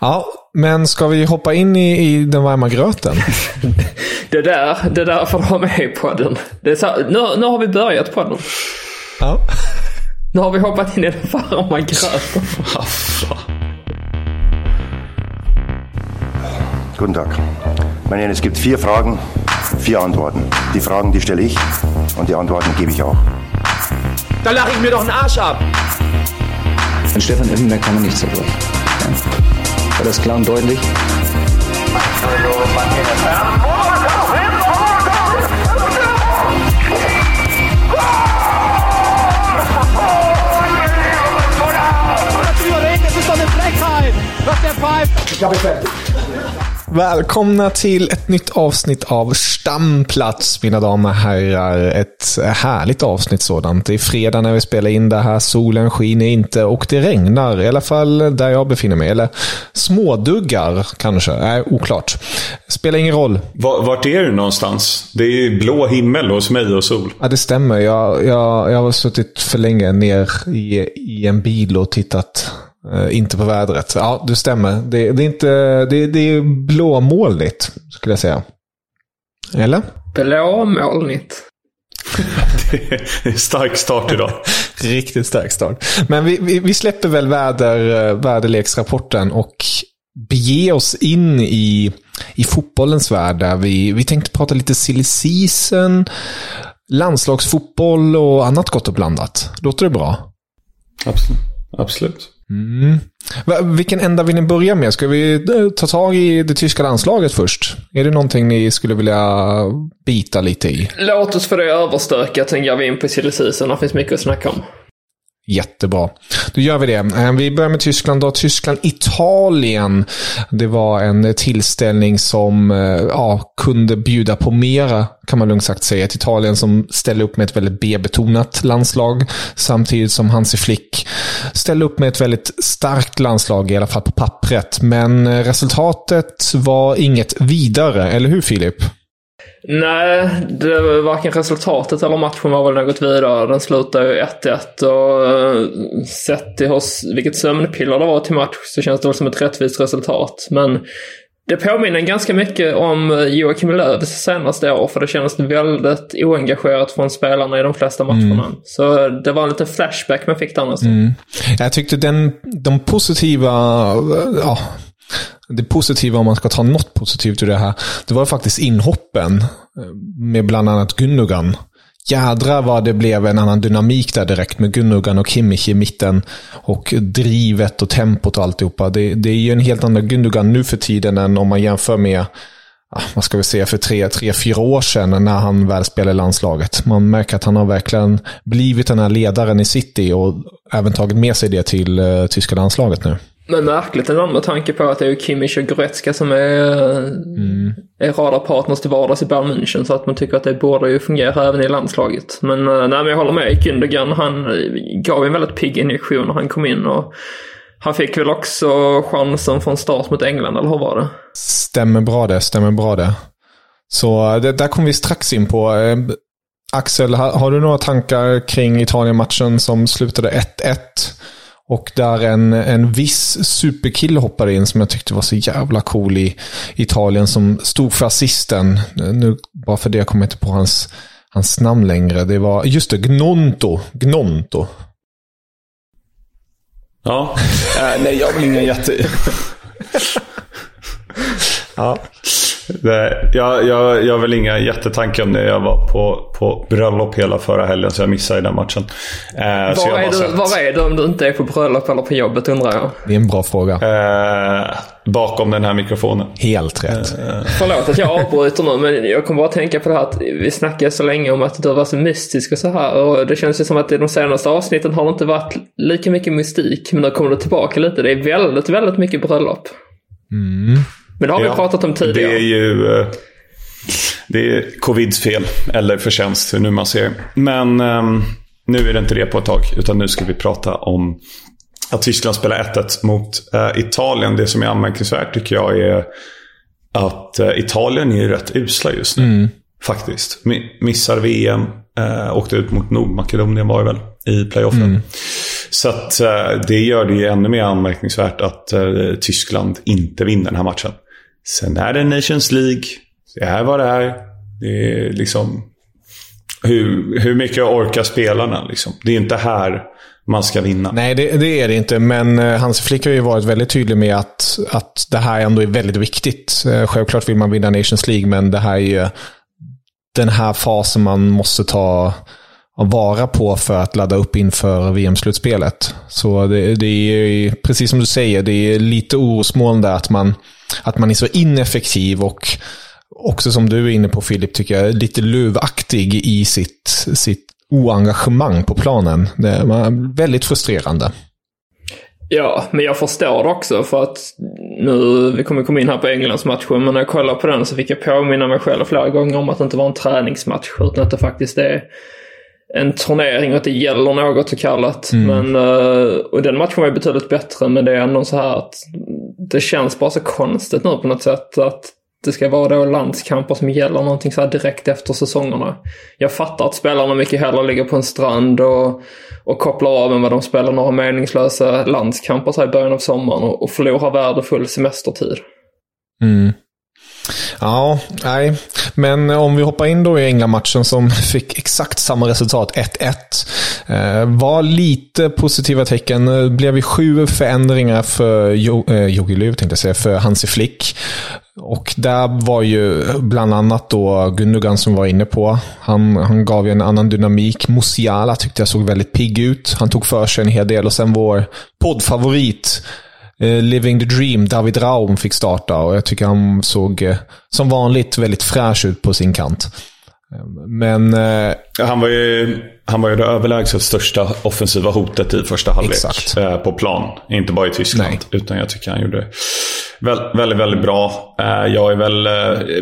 Ja, men ska vi hoppa in i, i den varma gröten? Det där, det där får du ha med i podden. Det är så, nu, nu har vi börjat podden. Ja. Nu har vi hoppat in i den varma gröten. Guten Tag. Meine Herren, es gibt vier Fragen, vier Antworten. Die Fragen, die stelle ich und die Antworten gebe ich auch. Da lache ich mir doch einen Arsch ab. An Stefan Effenberg kann man nicht zerbrechen. War das klar und deutlich? Das ist doch eine Frechheit, was der pfeift. Ich habe fertig. Välkomna till ett nytt avsnitt av Stamplats, mina damer och herrar. Ett härligt avsnitt sådant. Det är fredag när vi spelar in det här. Solen skiner inte och det regnar. I alla fall där jag befinner mig. Eller småduggar kanske. Nej, oklart. Spelar ingen roll. Vart är du någonstans? Det är ju blå himmel hos mig och sol. Ja, det stämmer. Jag, jag, jag har suttit för länge ner i, i en bil och tittat inte på vädret. Ja, det stämmer. Det, det, är inte, det, det är blåmolnigt, skulle jag säga. Eller? Blåmolnigt. det är stark start idag. Riktigt stark start. Men vi, vi, vi släpper väl väder, väderleksrapporten och beger oss in i, i fotbollens värld. Där vi, vi tänkte prata lite silly season, landslagsfotboll och annat gott och blandat. Låter det bra? Absolut. Absolut. Mm. Vilken ända vill ni börja med? Ska vi eh, ta tag i det tyska landslaget först? Är det någonting ni skulle vilja bita lite i? Låt oss få det överstökat, sen går vi in på silly. Det finns mycket att snacka om. Jättebra. Då gör vi det. Eh, vi börjar med Tyskland. Då. Tyskland, Italien. Det var en tillställning som eh, ja, kunde bjuda på mera, kan man lugnt sagt säga. Ett Italien som ställde upp med ett väldigt B-betonat landslag. Samtidigt som Hansi Flick ställde upp med ett väldigt starkt landslag, i alla fall på pappret. Men eh, resultatet var inget vidare, eller hur Filip? Nej, det var varken resultatet eller matchen var väl något vidare. Den slutade ju 1-1 och sett till hur, vilket sömnpiller det var till match så känns det väl som ett rättvist resultat. Men det påminner ganska mycket om Joakim Löws senaste år för det kändes väldigt oengagerat från spelarna i de flesta matcherna. Mm. Så det var en liten flashback man fick där nästan. Mm. Jag tyckte den, de positiva, ja, det positiva, om man ska ta något positivt ur det här, det var faktiskt inhoppen eh, med bland annat Gundogan. Jädrar vad det blev en annan dynamik där direkt med Gundogan och Kimmich i mitten. Och drivet och tempot och alltihopa. Det, det är ju en helt annan Gundogan nu för tiden än om man jämför med ah, vad ska vi säga, för tre, tre, fyra år sedan när han väl spelade i landslaget. Man märker att han har verkligen blivit den här ledaren i City och även tagit med sig det till uh, tyska landslaget nu. Men märkligt ändå med tanke på att det är Kimmich och Goretzka som är, mm. är radarpartners till vardags i Bayern München. Så att man tycker att det borde ju fungera även i landslaget. Men, nej, men jag håller med. Gündogan han gav en väldigt pigg injektion när han kom in. Och han fick väl också chansen från start mot England, eller hur var det? Stämmer bra det, stämmer bra det. Så det, där kommer vi strax in på. Axel, har, har du några tankar kring Italien-matchen som slutade 1-1? Och där en, en viss superkille hoppade in som jag tyckte var så jävla cool i Italien som stod för assisten. Nu, bara för det jag kommer inte på hans, hans namn längre. Det var, just det, Gnonto. Gnonto. Ja, äh, nej jag vill ingen jätte... ja. Det, jag, jag, jag har väl inga jättetankar om det. Jag var på, på bröllop hela förra helgen så jag missade den matchen. Eh, var, är du, var är du om du inte är på bröllop eller på jobbet undrar jag? Det är en bra fråga. Eh, bakom den här mikrofonen. Helt rätt. Eh, Förlåt att jag avbryter nu men jag kommer bara tänka på det här att vi snackade så länge om att du var så mystisk och så här. Och det känns ju som att i de senaste avsnitten har det inte varit lika mycket mystik. Men nu kommer det tillbaka lite. Det är väldigt, väldigt mycket bröllop. Mm. Men det har vi ja, pratat om tidigare. Det är ju... Eh, det är covids fel. Eller förtjänst, hur nu man ser Men um, nu är det inte det på ett tag. Utan nu ska vi prata om att Tyskland spelar 1-1 mot uh, Italien. Det som är anmärkningsvärt tycker jag är att uh, Italien är rätt usla just nu. Mm. Faktiskt. Missar VM. Uh, åkte ut mot Nordmakedonien var det väl i playoffen. Mm. Så att, det gör det ju ännu mer anmärkningsvärt att Tyskland inte vinner den här matchen. Sen är det Nations League. Det är vad det är. Det är liksom... Hur, hur mycket orkar spelarna? Liksom? Det är inte här man ska vinna. Nej, det, det, är det inte. Men eh, Hans Flick har ju varit väldigt tydlig med att, att det här ändå är väldigt viktigt. Eh, självklart vill man vinna Nations League, men det här är ju den här fasen man måste ta vara på för att ladda upp inför VM-slutspelet. Så det, det, är precis som du säger, det är lite orosmoln där att man, att man är så ineffektiv och också som du är inne på Filip, tycker jag, lite luvaktig i sitt, sitt oengagemang på planen. Det är väldigt frustrerande. Ja, men jag förstår det också för att nu, vi kommer komma in här på Englandsmatchen, men när jag kollar på den så fick jag påminna mig själv flera gånger om att det inte var en träningsmatch utan att det faktiskt är en turnering och att det gäller något så kallat. Mm. Men, uh, och den matchen var ju betydligt bättre men det är ändå så här att det känns bara så konstigt nu på något sätt att det ska vara då landskamper som gäller någonting så här direkt efter säsongerna. Jag fattar att spelarna mycket hellre ligger på en strand och, och kopplar av än vad de spelar några meningslösa landskamper så här i början av sommaren och, och förlorar värdefull semestertid. Mm. Ja, nej. Men eh, om vi hoppar in då i England-matchen som fick exakt samma resultat, 1-1. Eh, var lite positiva tecken. Det blev ju sju förändringar för jo, eh, Jogi Löw, tänkte jag säga, för Hansi Flick. Och där var ju bland annat då Gundogan som var inne på. Han, han gav ju en annan dynamik. Musiala tyckte jag såg väldigt pigg ut. Han tog för sig en hel del. Och sen vår poddfavorit Living the Dream, David Raum, fick starta och jag tycker han såg eh, som vanligt väldigt fräsch ut på sin kant. Eh, men... han var ju, han var ju det överlägset största offensiva hotet i första halvlek exakt. på plan. Inte bara i Tyskland, Nej. utan jag tycker han gjorde väldigt, väldigt bra. Jag är väl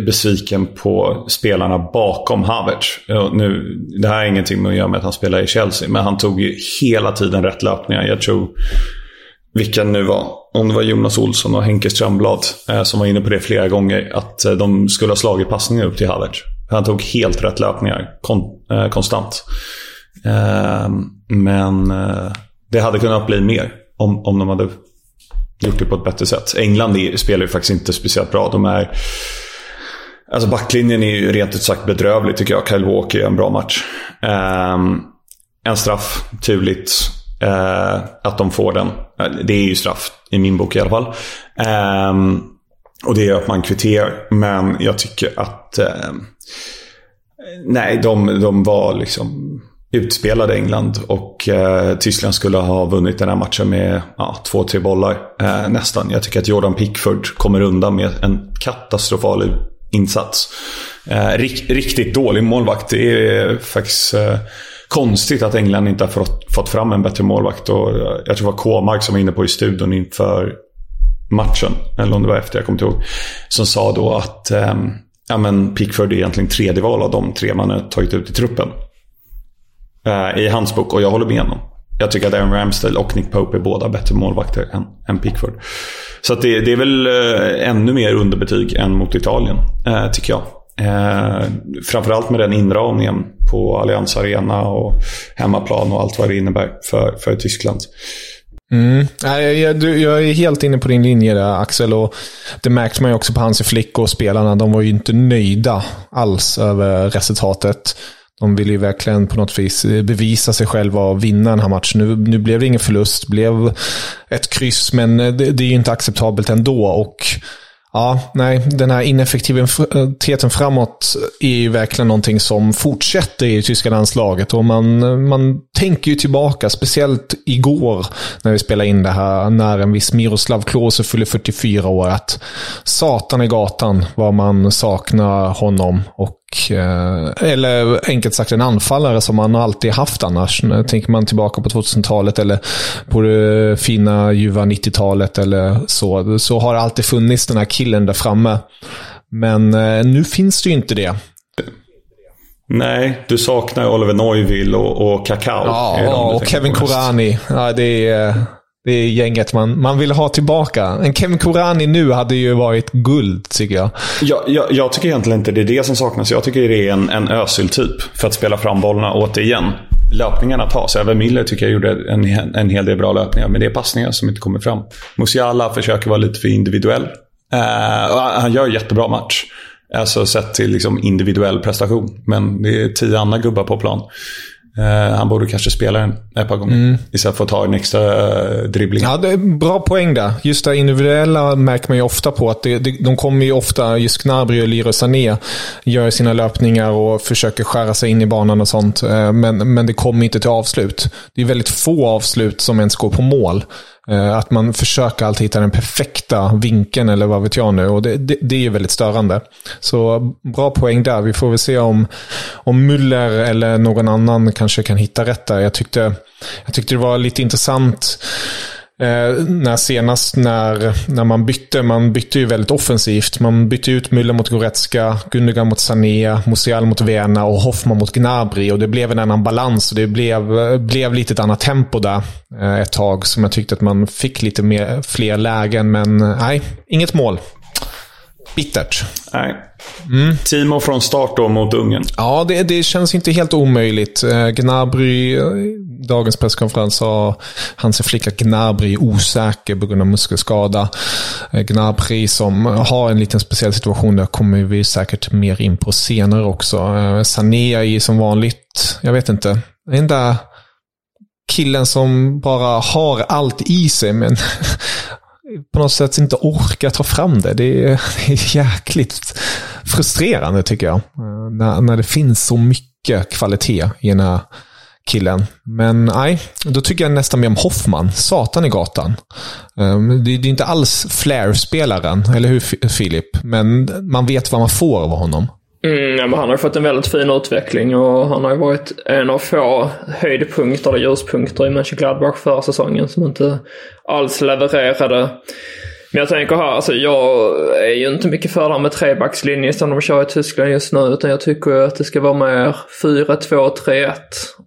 besviken på spelarna bakom Havertz. Nu, det här är ingenting med att göra med att han spelar i Chelsea, men han tog ju hela tiden rätt löpningar. Jag tror vilka nu var, om det var Jonas Olsson och Henke Strömblad eh, som var inne på det flera gånger, att eh, de skulle ha slagit passningar upp till Havertz. Han tog helt rätt löpningar kon, eh, konstant. Eh, men eh, det hade kunnat bli mer om, om de hade gjort det på ett bättre sätt. England spelar ju faktiskt inte speciellt bra. De är... Alltså backlinjen är ju rent ut sagt bedrövlig tycker jag. Kyle Walker gör en bra match. Ehm, en straff, turligt. Eh, att de får den. Eh, det är ju straff, i min bok i alla fall. Eh, och det gör att man kvitterar. Men jag tycker att... Eh, nej, de, de var liksom utspelade England. Och eh, Tyskland skulle ha vunnit den här matchen med ja, två, tre bollar. eh, nästan. Jag tycker att Jordan Pickford kommer undan med en katastrofal insats. Eh, rikt, riktigt dålig målvakt. Det är faktiskt eh, konstigt att England inte har fått, fått fram en bättre målvakt. Och jag tror det var K-mark som var inne på i studion inför matchen, eller om det var efter, jag kommer inte ihåg. Som sa då att eh, ja, men Pickford är egentligen tredje val av de tre man har tagit ut i truppen. Eh, I hans bok, och jag håller med honom. Jag tycker att Aaron Ramsdale och Nick Pope är båda bättre målvakter än, än Pickford. Så det, det, är väl eh, ännu mer underbetyg än mot Italien, eh, tycker jag. Eh, framförallt med den inramningen på Allianz Arena och hemmaplan och allt vad det innebär för, för Tyskland. Mm. Jag, jag, jag, är helt inne på din linje där Axel. Och det märks man ju också på Hansi Flick och spelarna. De var ju inte nöjda alls över resultatet. De ville ju verkligen på något vis bevisa sig själva och vinna den här matchen. Nu, nu blev det ingen förlust, det blev ett kryss, men det, det är ju inte acceptabelt ändå. Och Ja, nej, den här ineffektiviteten framåt är ju verkligen någonting som fortsätter i tyska landslaget. Och man, man tänker ju tillbaka, speciellt igår när vi spelade in det här, när en viss Miroslav Klose fyller 44 år. Att satan i gatan vad man saknar honom. Och eller enkelt sagt en anfallare som man alltid haft annars. Tänker man tillbaka på 2000-talet eller på det fina ljuva 90-talet eller så. Så har det alltid funnits den här killen där framme. Men eh, nu finns det ju inte det. Nej, du saknar Oliver Neuville och, och Kakao. Ja, och Kevin Korani. Ja, det är... Det är gänget man, man vill ha tillbaka. En Kevin Korani nu hade ju varit guld, tycker jag. Jag, jag, jag tycker egentligen inte det är det som saknas. Jag tycker det är en, en Özil-typ för att spela fram bollarna återigen. Löpningarna tas. Även Miller tycker jag gjorde en, en hel del bra löpningar, men det är passningar som inte kommer fram. Musiala försöker vara lite för individuell. Uh, han gör en jättebra match. Alltså sett till liksom individuell prestation. Men det är tio andra gubbar på plan. Uh, han borde kanske spela den ett par gånger. Mm. Istället för att ta en extra uh, dribbling. Ja, det är bra poäng där. Just det individuella märker man ju ofta på. att det, det, De kommer ju ofta, just Gnabry och Leroy Sané, gör sina löpningar och försöker skära sig in i banan och sånt. Uh, men, men det kommer inte till avslut. Det är väldigt få avslut som ens går på mål. Eh, att man försöker alltid hitta den perfekta vinkeln eller vad vet jag nu. Och det, det, det är ju väldigt störande. Så bra poäng där. Vi får väl se om, om Müller eller någon annan kanske kan hitta rätt där. Jag tyckte, jag tyckte det var lite intressant Eh, när senast när, när man bytte, man bytte ju väldigt offensivt. Man bytte ut Müller mot Goretzka, Gundogan mot Sané, Musial mot Vena och Hoffman mot Gnabry. Och det blev en annan balans och det blev, blev lite ett annat tempo där eh, ett tag. Som jag tyckte att man fick lite mer, fler lägen, men eh, nej, inget mål. Bittert. Nej. Mm. Timo från start då mot Ungern. Ja, det, det känns inte helt omöjligt. Eh, Gnabry, dagens presskonferens sa Hansi Flick att Gnabry osäker på grund av muskelskada. Eh, Gnabry som har en liten speciell situation, där kommer vi säkert mer in på senare också. Eh, Sané är som vanligt, jag vet inte, den där killen som bara har allt i sig, men på något sätt inte orkar ta fram det. Det är, det är jäkligt frustrerande tycker jag. Eh, när, när det finns så mycket kvalitet i den här killen. Men nej, då tycker jag nästan mer om Hoffman. Satan i gatan. Eh, det, är inte alls Flair-spelaren, eller hur Filip? Men man vet vad man får av honom. Mm, ja, men han har fått en väldigt fin utveckling och han har ju varit en av få höjdpunkter eller ljuspunkter i Mönchengladbach förra säsongen som inte alls levererade. Men jag tänker här, alltså jag är ju inte mycket för det här med trebackslinje som de kör i Tyskland just nu. Utan jag tycker att det ska vara mer 4-2-3-1.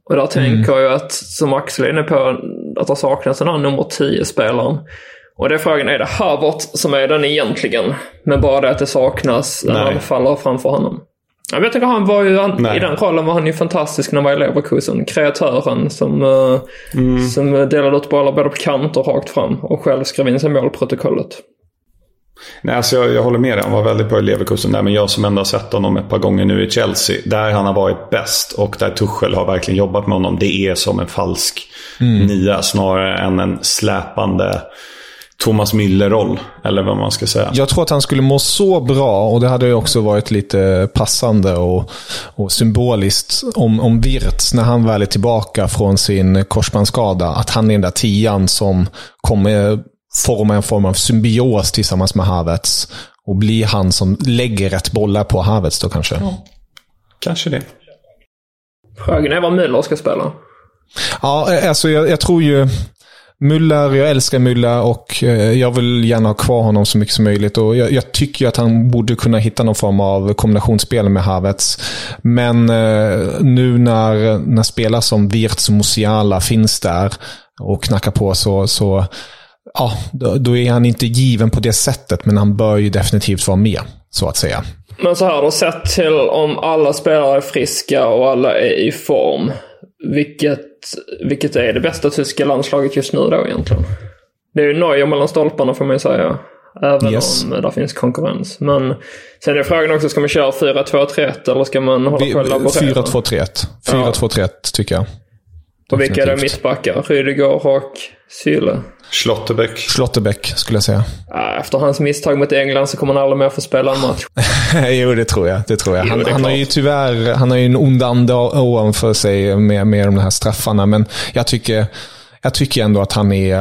Och där mm. tänker jag att, som Axel är inne på, att det saknas den här nummer 10-spelaren. Och det är frågan, är det Havert som är den egentligen? Men bara det att det saknas en anfallare framför honom. Jag tycker han var ju, i den rollen var han ju fantastisk när han var i Leverkusen. Kreatören som, eh, mm. som delade ut bollar både på kant och rakt fram. Och själv skrev in sig målprotokollet. Nej, alltså jag, jag håller med dig. Han var väldigt bra i Leverkusen där. Men jag som ändå har sett honom ett par gånger nu i Chelsea. Där han har varit bäst och där Tuchel har verkligen jobbat med honom. Det är som en falsk mm. nia snarare än en släpande Thomas Müller-roll. Eller vad man ska säga. Jag tror att han skulle må så bra och det hade ju också varit lite passande och, och symboliskt om, om Wirtz, när han väl är tillbaka från sin korsbandsskada, att han är den där tian som kommer forma en form av symbios tillsammans med Havertz. Och bli han som lägger rätt bollar på Havertz då kanske. Ja. Kanske det. Frågan är vad Müller ska spela. Ja, alltså jag, jag tror ju... Muller, jag älskar Muller och eh, jag vill gärna ha kvar honom så mycket som möjligt. Och jag, jag tycker att han borde kunna hitta någon form av kombinationsspel med Havertz. Men eh, nu när, när spelare som Wirtz och Musiala finns där och knackar på så, så ja, då, då, är han inte given på det sättet. Men han bör ju definitivt vara med, så att säga. Men så här då, sett till om alla spelare är friska och alla är i form. Vilket, vilket är det bästa tyska landslaget just nu då egentligen? Det är ju Neuer mellan stolparna får man ju säga. Även yes. om det finns konkurrens. Men sen är frågan också, ska man köra 4-2-3-1 eller ska man hålla på och laborera? 4-2-3-1. 4-2-3-1 tycker jag. Och vilka är det mittbackar? Rüdiger och Syle? Schlotterbeck. Schlotterbeck skulle jag säga. Efter hans misstag mot England så kommer han aldrig mer få spela en match. jo, det tror jag. Det tror jag. Han, Jo, han har ju tyvärr han har ju en ond ande ovanför sig med, med de här straffarna. Men jag tycker, jag tycker ändå att han är...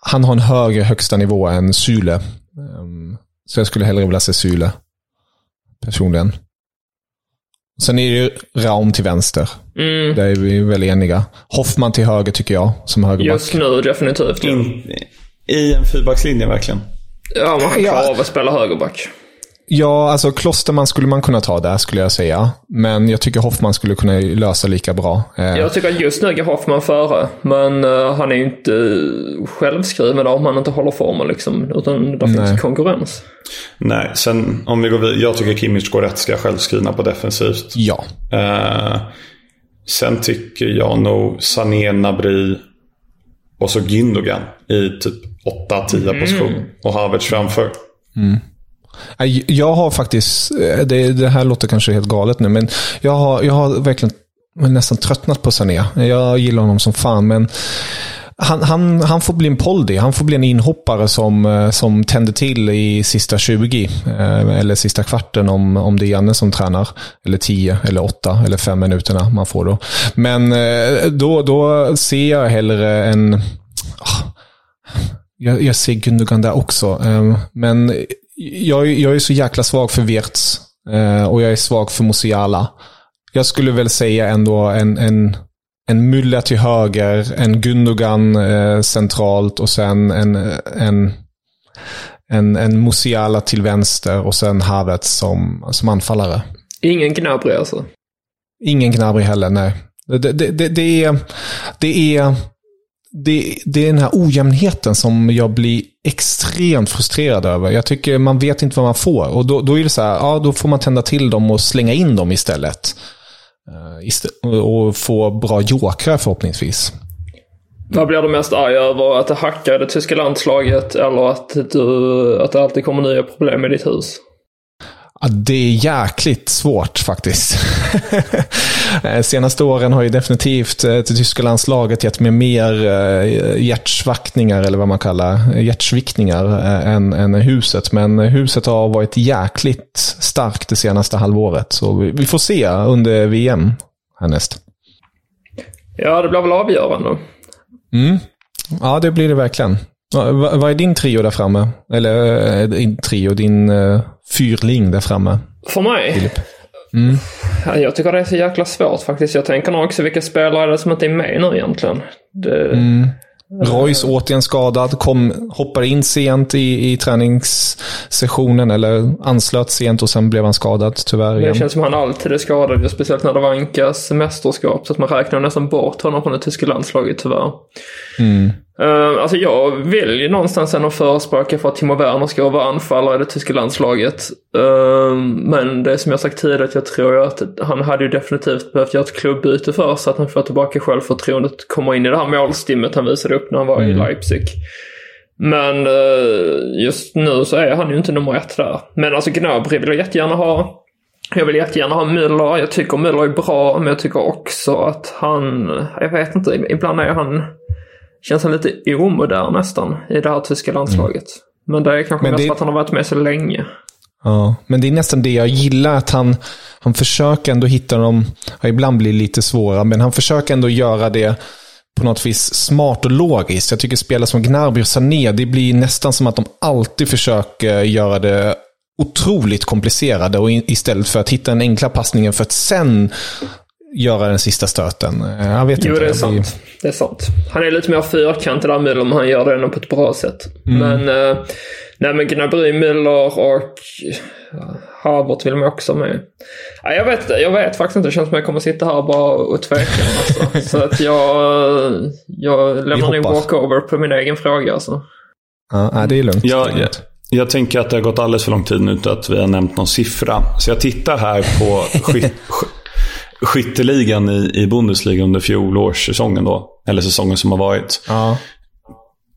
Han har en högre högsta nivå än Syle. Ehm, Så jag skulle hellre vilja se Syle. Personligen. Sen är det ju Raum till vänster. Mm. Där är vi väl eniga. Hoffman till höger tycker jag, som högerback. Just nu definitivt. Ja, In, I en fyrbackslinje verkligen. ja man klarar Ja. av att spela högerback. Ja, alltså Klosterman skulle man kunna ta där, skulle jag säga. Men jag tycker Hoffman skulle kunna lösa lika bra. Eh, Jag tycker att just nu går Hoffman före. Men eh, han är ju inte självskriven om han inte håller formen liksom. Utan där finns konkurrens. Nej, sen om vi går vidare. Jag tycker Kimmich går rätt ska självskrivna på defensivt. Ja. Eh, sen tycker jag nog Sané, Nabri och så Gündogan i typ 8-10 position. Och Havertz framför. Nej, Äh, jag har faktiskt, eh, det, det här låter kanske helt galet nu, men jag har, jag har verkligen nästan tröttnat på Sané. Jag gillar honom som fan, men han, han, han får bli en poldi. Han får bli en inhoppare som, eh, som tänder till i sista 20. Eh, eller sista kvarten om, om det är Janne som tränar. Eller 10, eller 8, eller 5 minuterna man får då. Men då, då ser jag hellre en... Ah, jag, jag ser Gundogan där också. Men jag, jag är så jäkla svag för Wirtz. eh, Och jag är svag för Musiala. Jag skulle väl säga ändå en, en, en Müller till höger, en Gundogan eh, centralt och sen en, en, en, en Musiala till vänster och sen Havertz som, som anfallare. Ingen Gnabry alltså. Ingen Gnabry heller, nej. Det, det, det, det, är, det, är, det, det är den här ojämnheten som jag blir extremt frustrerad över. Jag tycker man vet inte vad man får. Och då, då är det så här, ja då får man tända till dem och slänga in dem istället. Eh, och få bra jokrar förhoppningsvis. Vad blir du mest arg över? Att det hackar det tyska landslaget eller att, du, att det alltid kommer nya problem i ditt hus? Ja, det är jäkligt svårt faktiskt. Eh, Senaste åren har ju definitivt eh, det tyska landslaget gett mig mer eh, hjärtsvackningar, eller vad man kallar hjärtsviktningar, än, än huset. Men huset har varit jäkligt starkt det senaste halvåret. Så vi får se under VM härnäst. Ja, det blir väl avgörande. Ja, det blir det verkligen. Va- va- Vad är din trio där framme? Eller eh, din trio, din uh, fyrling där framme? För mig? Ja, jag tycker det är så jäkla svårt faktiskt. Jag tänker nog också vilka spelare det som inte är med nu egentligen. Det, Royce återigen skadad, kom, hoppade in sent i, i träningssessionen, eller anslöt sent och sen blev han skadad tyvärr det igen. känns som han alltid är skadad, speciellt när det vankas mästerskap. Så att man räknar nästan bort honom från det tyska landslaget tyvärr. Uh, alltså jag ju någonstans ändå förespråka för att Timo Werner ska vara anfallare i det tyska landslaget. Uh, men det är som jag sagt tidigare, jag tror att han hade ju definitivt behövt göra ett klubbyte först så att han får tillbaka självförtroendet, komma in i det här målstimmet han visade upp när han var i Leipzig. Men eh, just nu så är han ju inte nummer ett där. Men alltså Gnabry vill jag jättegärna ha. Jag vill jättegärna ha Müller. Jag tycker Müller är bra, men jag tycker också att han... Jag vet inte, ibland är han... Känns han lite omodern nästan i det här tyska landslaget. Men det är kanske Men mest det- att han har varit med så länge. Ja, men det är nästan det jag gillar, att han, han försöker ändå hitta dem, ja, ibland blir det lite svåra, men han försöker ändå göra det på något vis smart och logiskt. Jag tycker spelare som Gnabry och Sané, det blir nästan som att de alltid försöker göra det otroligt komplicerade och istället för att hitta den enkla passningen för att sen göra den sista stöten. Eh, Jag vet Jo, inte. det är sant. Det är sant. Han är lite mer fyrkantig där Müller, men han gör det ändå på ett bra sätt. Mm. Men, eh, nej men Gnabry, Müller och ja, Havert vill man också med. Ja, jag, vet, jag vet faktiskt inte. Det känns som att jag kommer sitta här bara och tveka. Alltså. Så att jag, jag lämnar nog walkover på min egen fråga. Alltså. Ja, det är lugnt. Ja, är jag, tänker att det har gått alldeles för lång tid nu utan att vi har nämnt någon siffra. Så jag tittar här på skyt, sk- skytteligan i, i Bundesliga under fjolårssäsongen då. Eller säsongen som har varit. Ja.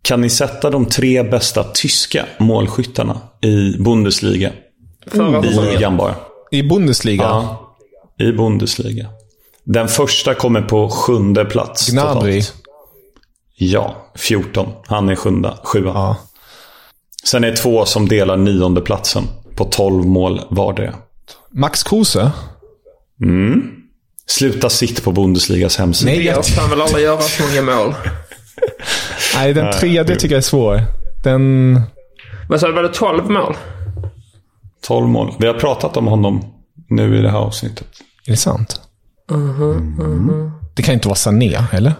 Kan ni sätta de tre bästa tyska målskyttarna i Bundesliga? Förra I ligan bara. I Bundesliga? Ja, i Bundesliga. Den första kommer på sjunde plats. Gnabry. Totalt. Ja, 14. Han är sjunda, sjua. Ja. Sen är det två som delar nionde platsen på 12 mål vardera. Max Kruse? Mm. Sluta sitt på Bundesligas hemsida. Nej, Jag kan väl aldrig göra så många mål. Nej, den tredje tycker jag är svår. Den... Men så var det 12 mål. 12 mål. Vi har pratat om honom nu i det här avsnittet. Är det sant? Uh-huh, Det kan inte vara Sané, eller?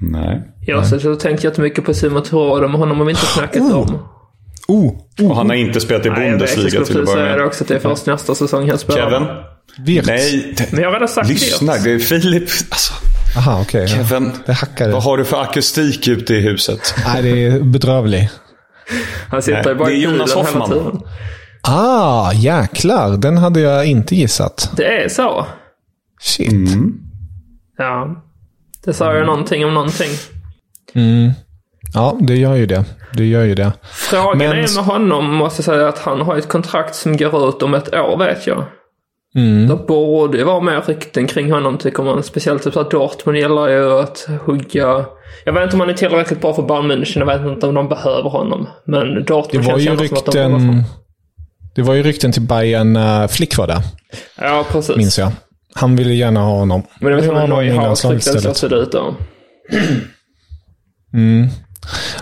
Nej. Jag så jag tänkt jättemycket på Simon Terrade, men honom har vi inte snackat om. Oh! Och han har inte spelat i Nej, jag vet, jag Bundesliga skulle till att precis börja säga det med. också, att det är först nästa säsong han spelar. Kevin? Wirtz. Nej, det- Men jag har redan sagt lyssna. det. Det är Filip. Alltså, Aha, okej. ja. Kevin. Det hackade. Vad har du för akustik ute i huset? Nej, det är bedrövlig. Han sitter Nej, bara i Jonas bilen hela Hoffman. tiden. Ah, jäklar. Den hade jag inte gissat. Det är så. Shit. Mm. Ja. Det sa ju någonting om någonting. Ja, det gör ju det. Det gör ju det. Frågan Men- är med honom, måste jag säga, att han har ett kontrakt som går ut om ett år, vet jag. Mm. Det borde vara mer rykten kring honom, tycker man. Speciellt typ att Dortmund gillar ju att hugga... Jag vet inte om han är tillräckligt bra för Bayern München. Jag vet inte om de behöver honom. Men Det Dortmund var känns ju ändå som att de rykten... för- Det var ju rykten till Bayern när Flick var där, Ja, precis. minns jag. Han ville gärna ha honom. Men det vet Vill man ha honom i nog har rykten istället. ser det ut då.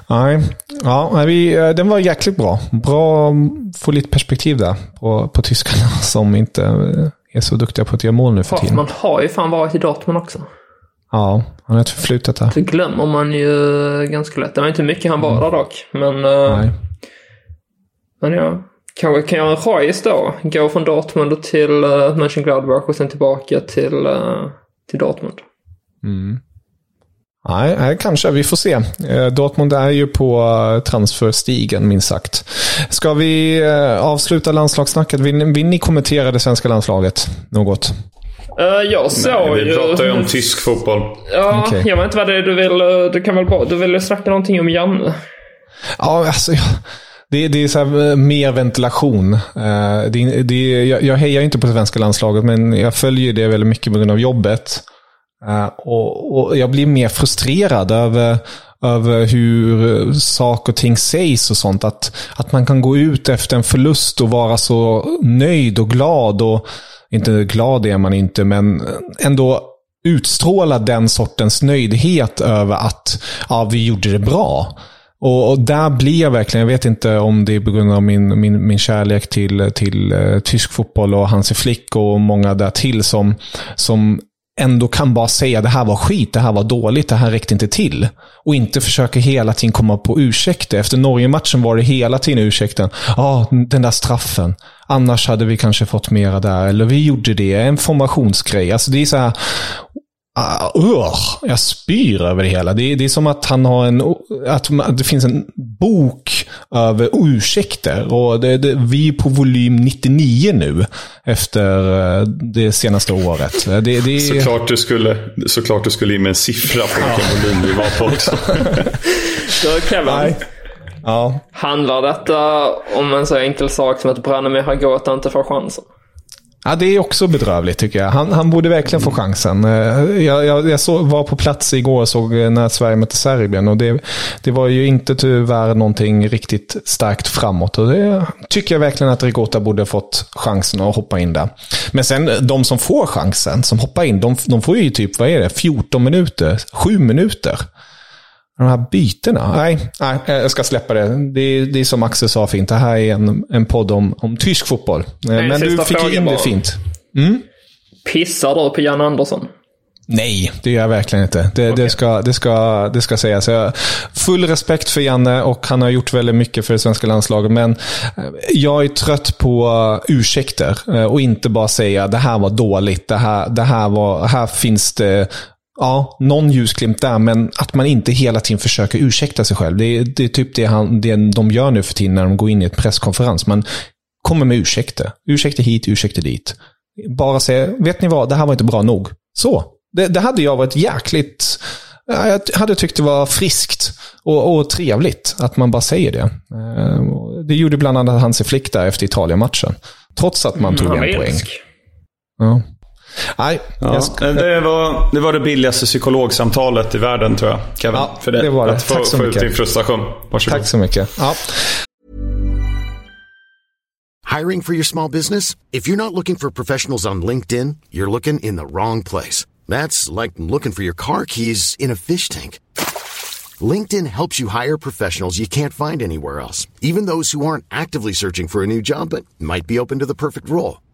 Nej, ja, vi, eh, den var jäkligt bra. Bra att få lite perspektiv där på, på tyskarna som inte eh, är så duktiga på att göra mål nu för tiden. Man har ju fan varit i Dortmund också. Ja, han har ett förflutet där. Det glömmer man ju ganska lätt. Det var inte mycket han var där dock. Men, eh, Nej. men ja. Kanske kan göra en Reus då. Gå från Dortmund till uh, Mönchengladbach och sen tillbaka till, till Dortmund. Nej, nej, kanske. Vi får se. Eh, Dortmund är ju på eh, transferstigen, minst sagt. Ska vi eh, avsluta landslagssnacket? Vill, ni- vill ni kommentera det svenska landslaget något? Uh, jag såg Vi ju... pratar ju om tysk fotboll. Ja, Okej. jag vet inte vad det är du vill... Du kan väl bara... Du vill snacka någonting om Janne? Ja, alltså, jag- det, det är så här, mer ventilation. Eh, Det, det, jag, jag hejar inte på det svenska landslaget, men jag följer det väldigt mycket på grund av jobbet. Eh, och, och jag blir mer frustrerad över, över hur eh, saker och ting sägs och sånt. Att, att man kan gå ut efter en förlust och vara så nöjd och glad. och Inte glad är man inte, men ändå utstråla den sortens nöjdhet över att ja, vi gjorde det bra. Och, och där blir jag verkligen, jag vet inte om det är på grund av min, min, min kärlek till, till uh, tysk fotboll och Hansi Flick och många där till som, som ändå kan bara säga det här var skit, det här var dåligt, det här räckte inte till. Och inte försöka hela tiden komma på ursäkter. Efter Norge-matchen var det hela tiden ursäkten. Ja, den där straffen. Annars hade vi kanske fått mera där. Eller vi gjorde det, en formationsgrej. Alltså det är så här, Uh, uh, jag spyr över det hela. Det är, det är som att han har en... Att att det finns en bok över ursäkter. Och det, det, vi är på volym 99 nu. Efter eh, det senaste året. Det, det Såklart du skulle, såklart du skulle in med en siffra på vilken volym vi var på också. Du, Kevin. Nej. Ja. Handlar detta om en så enkel sak som att Branimir Hagota inte får chansen? Ja, det är också bedrövligt tycker jag. Han, han borde verkligen få chansen. Eh, jag, jag, jag såg, var på plats igår och såg eh, när Sverige mötte Serbien. Och det, det var ju inte tyvärr någonting riktigt starkt framåt. Och det tycker jag verkligen att Rigota borde fått chansen att hoppa in där. Men sen eh, de som får chansen, som hoppar in, de, de får ju typ, vad är det, 14 minuter, 7 minuter. De här bytena. Nej, nej, jag ska släppa det. Det är, det är som Axel sa fint. Det här är en, en podd om, om tysk fotboll. Eh, Men du fick in det bara. fint. Pissar du på Jan Andersson? Nej, det gör jag verkligen inte. Det, det, ska, det, ska, det ska sägas. Jag full respekt för Janne och han har gjort väldigt mycket för det svenska landslaget. Men eh, jag är trött på ursäkter eh, och inte bara säga det här var dåligt. Det här, det här, var, här finns det ja, någon ljusglimt där, men att man inte hela tiden försöker ursäkta sig själv. Det är, det är typ det, han, det de gör nu för tiden när de går in i ett presskonferens. Man kommer med ursäkter. Ursäkter hit, ursäkter dit. Bara säga, vet ni vad, det här var inte bra nog. Så. Det, det hade jag varit jäkligt... ja, Jag hade tyckt det var friskt och, och trevligt att man bara säger det. Eh, Det gjorde bland annat Hansi Flick där efter Italien-matchen. Trots att man tog Han var en poäng. Ja. Nej, ja, ska... det, var, det var det billigaste psykologsamtalet i världen tror jag, Kevin. Ja, för det, det var det. Att få, Tack så få mycket. ut din frustration. Varsågod. Tack så mycket. Ja. Hiring for your small business? If you're not looking for professionals on LinkedIn, you're looking in the wrong place. That's like looking for your car keys in a fish tank. LinkedIn helps you hire professionals you can't find anywhere else, even those who aren't actively searching for a new job but might be open to the perfect role.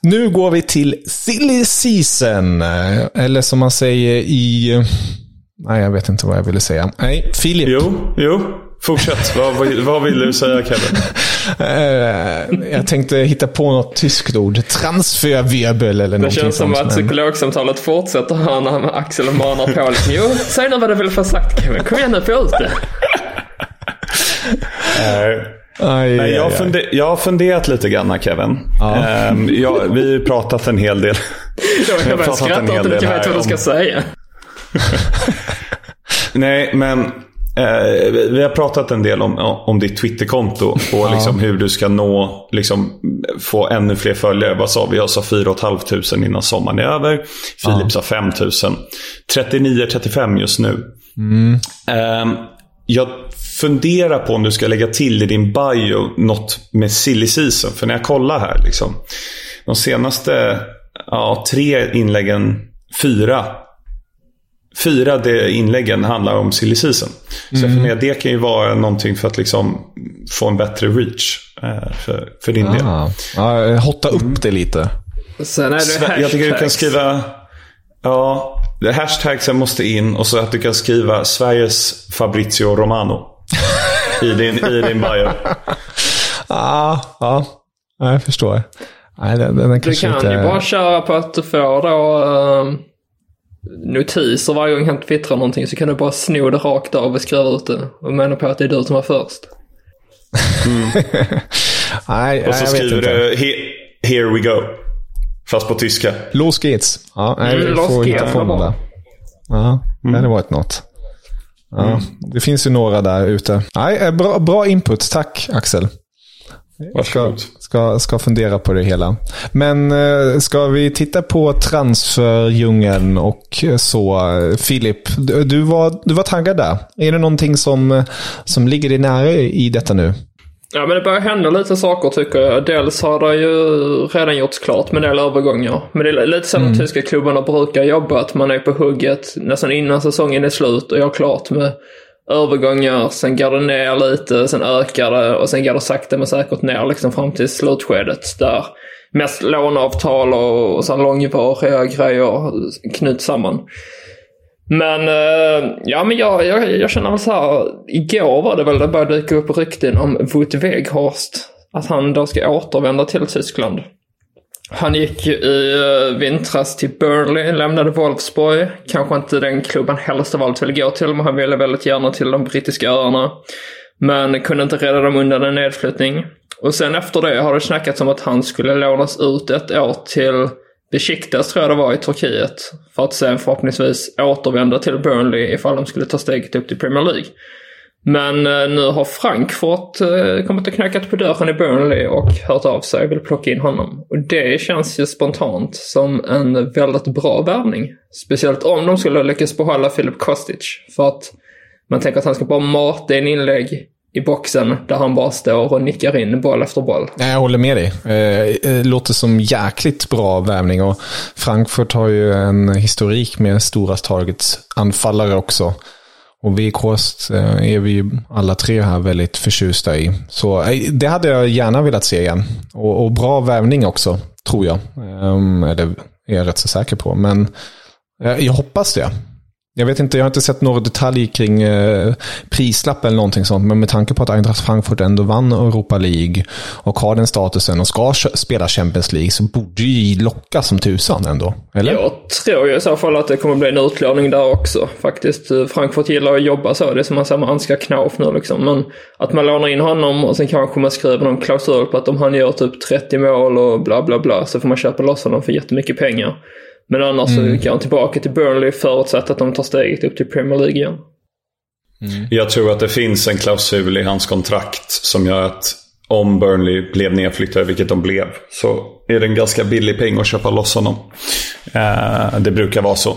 Nu går vi till silly season. Eller som man säger i... Nej, jag vet inte vad jag ville säga. Nej, Filip. Jo, jo. Fortsätt. vad, vad vill du säga Kevin? jag tänkte hitta på något tyskt ord. Transferwirbel eller något. Det känns som att psykologsamtalet fortsätter här när Axel manar på lite. Jo, säg nu vad du vill få sagt Kevin. Kom igen nu, få ut det. Aj, Nej, jag, funder, jag har funderat lite grann Kevin. Ja. Um, jag, vi har pratat en hel del. jag börjar skratta åt att jag vet vad du ska säga. Nej, men eh, vi har pratat en del om, om ditt Twitterkonto och ja. liksom hur du ska nå, liksom, få ännu fler följare. Vad sa vi? Jag sa 4 500 innan sommaren är över. Filip ja. sa 5 000. 39-35 just nu. Mm. Um, jag funderar på om du ska lägga till i din bio något med silly season. För när jag kollar här, liksom, de senaste ja, tre inläggen, fyra, fyra det inläggen handlar om silly season. Så mm. jag funderar, det kan ju vara någonting för att liksom få en bättre reach eh, för, för din ah. del. Ja, hotta upp det lite. Sen är det Jag tycker du kan skriva... Ja, hashtagsen måste in och så att du kan skriva Sveriges Fabrizio Romano. I din, i din bio. ah, ja, jag förstår. Nej, den, den du kan inte... ju bara köra på att du får då uh, notiser varje gång han twittrar någonting så kan du bara sno det rakt av och skriva ut det. Och mena på att det är du som var först. Mm. nej, och så nej, skriver du Here we go. Fast på tyska. Los geht's. Ja, nej, mm, vi får hitta på något där. Ja, det hade varit något. Ja, mm. Det finns ju några där ute. Nej, eh, bra, bra input. Tack Axel. Jag ska, ska, ska fundera på det hela. Men eh, ska vi titta på transferdjungeln och så. Filip, du var, du var taggad där. Är det någonting som, som ligger dig nära i detta nu? Ja, men det börjar hända lite saker tycker jag. Dels har det ju redan gjorts klart med en del övergångar. Men det är lite så mm. de tyska klubbarna brukar jobba, att man är på hugget nästan innan säsongen är slut och gör klart med övergångar. Sen går det ner lite, sen ökar det och sen går det sakta men säkert ner liksom fram till slutskedet. Där mest låneavtal och, och så långvariga grejer knyts samman. Men eh, ja, men jag, jag, jag känner väl så här. Igår var det väl det började dyka upp rykten om Wout Weghorst. Att han då ska återvända till Tyskland. Han gick i eh, vintras till Burnley, lämnade Wolfsburg. Kanske inte den klubben helst av allt ville gå till, men han ville väldigt gärna till de brittiska öarna. Men kunde inte rädda dem undan en nedflyttning. Och sen efter det har det snackats om att han skulle lånas ut ett år till Besiktas tror jag det var i Turkiet. För att sen förhoppningsvis återvända till Burnley ifall de skulle ta steget upp till Premier League. Men eh, nu har Frankfurt eh, kommit och knackat på dörren i Burnley och hört av sig och vill plocka in honom. Och det känns ju spontant som en väldigt bra värvning. Speciellt om de skulle lyckas behålla Filip Kostic. För att man tänker att han ska bara mata in inlägg i boxen där han bara står och nickar in boll efter boll. Jag håller med dig. Det låter som jäkligt bra värvning och Frankfurt har ju en historik med stora targets-anfallare också. Och Weghorst är vi alla tre här väldigt förtjusta i. Så eh, det hade jag gärna velat se igen. Och, och bra värvning också, tror jag. Ehm, eller är jag rätt så säker på. Men jag hoppas det. Jag vet inte, jag har inte sett några detaljer kring eh, prislapp eller någonting sånt, men med tanke på att Eintracht Frankfurt ändå vann Europa League och har den statusen och ska spela Champions League så borde ju locka som tusan ändå. Eller? Jag tror ju i så fall att det kommer bli en utlåning där också faktiskt. Frankfurt gillar att jobba så. Det är som man säger med Ansgar Knauf nu liksom. Men att man lånar in honom och sen kanske man skriver någon klausul på att om han gör typ 30 mål och bla bla bla så får man köpa loss honom för jättemycket pengar. Men annars mm. så går han tillbaka till Burnley förutsatt att de tar steget upp till Premier League igen. Mm. Jag tror att det finns en klausul i hans kontrakt som gör att om Burnley blev nedflyttade, vilket de blev, så är det en ganska billig peng att köpa loss honom. Eh, det brukar vara så.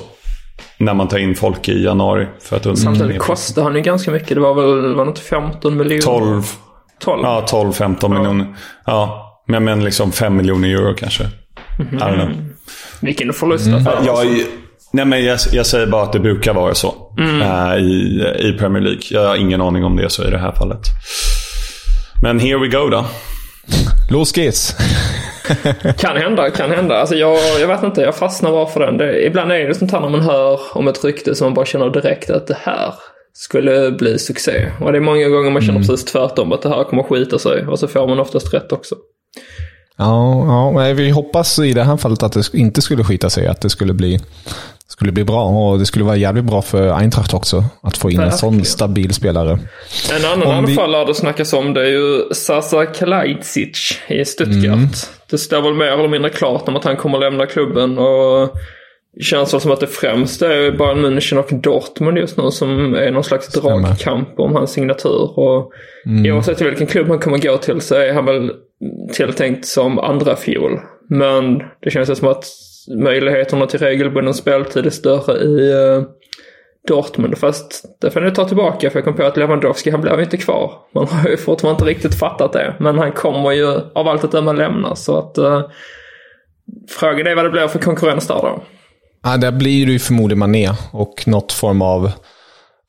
När man tar in folk i januari. För att Samtidigt kostar han ju ganska mycket. Det var väl var det inte 15 miljoner? 12. 12? Ja, 12-15 ja. miljoner. Ja, men, men liksom 5 miljoner euro kanske. Mm -hmm. Vilken förlustaffär. Mm. Jag, nej men jag, jag, säger bara att det brukar vara så mm. äh, i, i Premier League. Jag har ingen aning om det så i det här fallet. Men here we go då. Los geht's. kan hända, kan hända. Alltså jag, jag vet inte, jag fastnar bara för den. Det, ibland är det sånt här när man hör om ett rykte som man bara känner direkt att det här skulle bli succé. Och det är många gånger man känner mm. precis tvärtom, att det här kommer skita sig. Och så får man oftast rätt också. Ja, ja, vi hoppas i det här fallet att det inte skulle skita sig. Att det skulle bli, skulle bli bra. Och det skulle vara jävligt bra för Eintracht också. Att få in Verkligen. en sån stabil spelare. En annan anfallare vi... det snackas om det är ju Sasa Kalajdzic i Stuttgart. Mm. Det står väl mer eller mindre klart om att han kommer lämna klubben. Och känns väl som att det främst är Bayern München och Dortmund just nu som är någon slags dragkamp om hans signatur. Och mm. Oavsett vilken klubb han kommer gå till så är han väl tilltänkt som andra fjol. Men det känns som att möjligheterna till regelbunden speltid är större i uh, Dortmund. Fast det får ni ta tillbaka för jag kom på att Lewandowski han blev inte kvar. Man har ju fortfarande inte riktigt fattat det. Men han kommer ju av allt att döma lämna så att uh, frågan är vad det blir för konkurrens där då. Ja, där blir det ju förmodligen Mané och något form av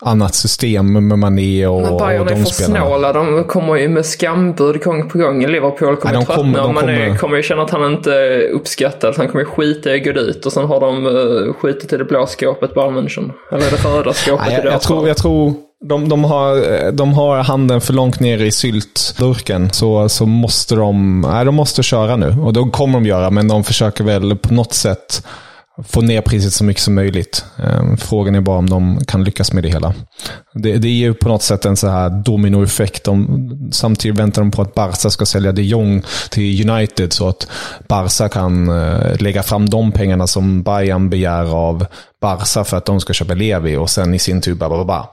annat system med Mané och, Men Bayern och de är för spelarna. snåla. De kommer ju med skambud gång på gång. Liverpool kommer ja, tröttna och Mané kommer... kommer ju känna att han inte är uppskattad. Han kommer skita i att gå dit och sen har de uh, skitit i det blå skåpet, Bayern. Eller det röda skåpet ja, jag, jag, tror, jag tror de, de, har, de har handen för långt ner i syltburken. Så, så måste de, nej, de måste köra nu. Och det kommer de göra, men de försöker väl på något sätt få ner priset så mycket som möjligt. Ehm, frågan är bara om de kan lyckas med det hela. Det, det är ju på något sätt en så här dominoeffekt. De, samtidigt väntar de på att Barca ska sälja de Jong till United så att Barca kan eh, lägga fram de pengarna som Bayern begär av Barca för att de ska köpa Levi och sen i sin tur bara, bara, bara.